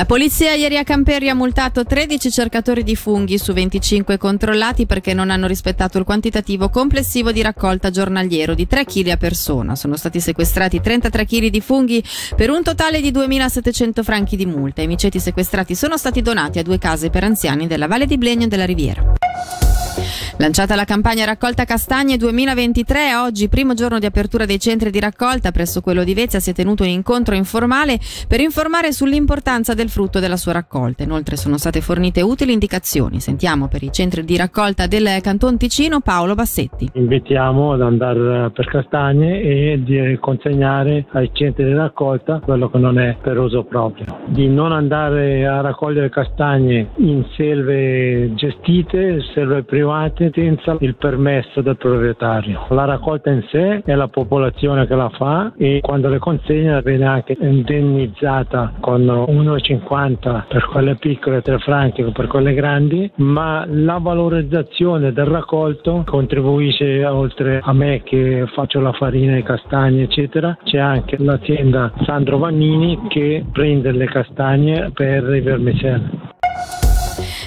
La polizia ieri a Camperi ha multato 13 cercatori di funghi su 25 controllati perché non hanno rispettato il quantitativo complessivo di raccolta giornaliero di 3 kg a persona. Sono stati sequestrati 33 kg di funghi per un totale di 2.700 franchi di multa. I miceti sequestrati sono stati donati a due case per anziani della Valle di Blegno e della Riviera. Lanciata la campagna raccolta castagne 2023, oggi primo giorno di apertura dei centri di raccolta presso quello di Vezia si è tenuto un incontro informale per informare sull'importanza del frutto della sua raccolta. Inoltre sono state fornite utili indicazioni. Sentiamo per i centri di raccolta del Canton Ticino Paolo Bassetti. Invitiamo ad andare per castagne e di consegnare ai centri di raccolta quello che non è per uso proprio. Di non andare a raccogliere castagne in selve gestite, selve private senza il permesso del proprietario. La raccolta in sé è la popolazione che la fa e quando le consegna viene anche indennizzata con 1,50 per quelle piccole, 3 franchi per quelle grandi, ma la valorizzazione del raccolto contribuisce oltre a me che faccio la farina, i castagni eccetera, c'è anche l'azienda Sandro Vannini che prende le castagne per i vermicelli.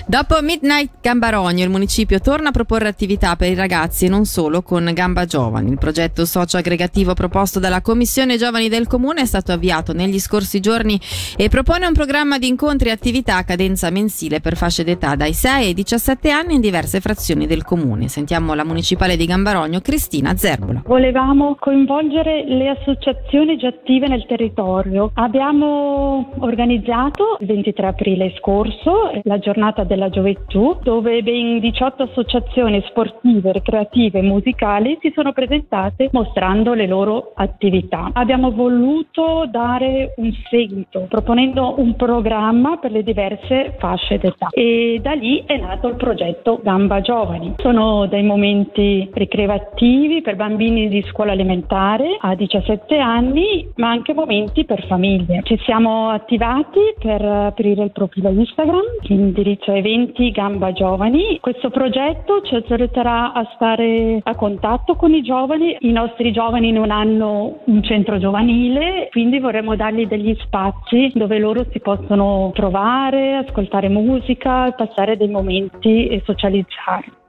Dopo Midnight Gambarogno, il municipio torna a proporre attività per i ragazzi e non solo con Gamba Giovani. Il progetto socio-aggregativo proposto dalla Commissione Giovani del Comune è stato avviato negli scorsi giorni e propone un programma di incontri e attività a cadenza mensile per fasce d'età dai 6 ai 17 anni in diverse frazioni del Comune. Sentiamo la municipale di Gambarogno, Cristina Zerbola. Volevamo coinvolgere le associazioni già attive nel territorio. Abbiamo organizzato il 23 aprile scorso la giornata della gioventù, dove ben 18 associazioni sportive, recreative e musicali si sono presentate mostrando le loro attività. Abbiamo voluto dare un seguito proponendo un programma per le diverse fasce d'età e da lì è nato il progetto Gamba Giovani. Sono dei momenti ricreativi per bambini di scuola elementare a 17 anni, ma anche momenti per famiglie. Ci siamo attivati per aprire il profilo Instagram, l'indirizzo è eventi Gamba Giovani. Questo progetto ci aiuterà a stare a contatto con i giovani. I nostri giovani non hanno un centro giovanile, quindi vorremmo dargli degli spazi dove loro si possono trovare, ascoltare musica, passare dei momenti e socializzare.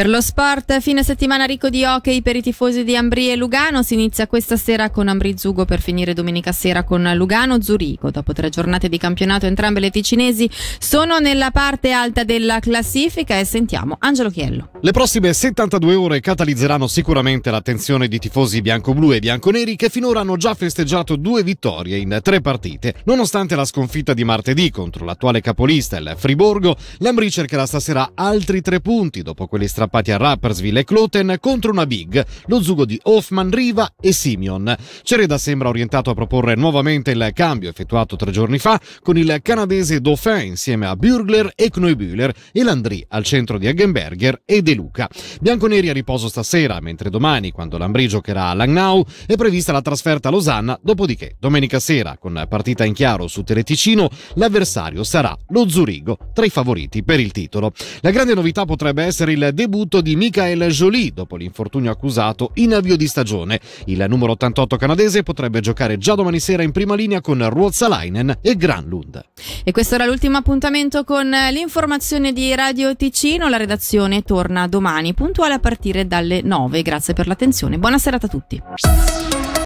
Per lo sport, fine settimana ricco di hockey per i tifosi di Ambri e Lugano. Si inizia questa sera con Ambri Zugo per finire domenica sera con Lugano Zurigo. Dopo tre giornate di campionato, entrambe le ticinesi sono nella parte alta della classifica e sentiamo Angelo Chiello. Le prossime 72 ore catalizzeranno sicuramente l'attenzione di tifosi bianco-blu e bianconeri che finora hanno già festeggiato due vittorie in tre partite. Nonostante la sconfitta di martedì contro l'attuale capolista, il Friborgo, l'Ambri cercherà stasera altri tre punti dopo quelli strappati strappati a Rappersville e Cloten contro una big, lo zugo di Hoffman, Riva e Simeon. Cereda sembra orientato a proporre nuovamente il cambio effettuato tre giorni fa con il canadese Dauphin insieme a Bürgler e Knoibühler e Landry al centro di Eggenberger e De Luca. Bianconeri a riposo stasera, mentre domani, quando Lambri giocherà a Langnau, è prevista la trasferta a Losanna, dopodiché domenica sera, con partita in chiaro su Teleticino, l'avversario sarà lo Zurigo, tra i favoriti per il titolo. La grande novità potrebbe essere il debutto debutto di Michael Jolie dopo l'infortunio accusato in avvio di stagione. Il numero 88 canadese potrebbe giocare già domani sera in prima linea con Ruotsalainen e Granlund. E questo era l'ultimo appuntamento con l'informazione di Radio Ticino. La redazione torna domani puntuale a partire dalle 9. Grazie per l'attenzione. Buona serata a tutti.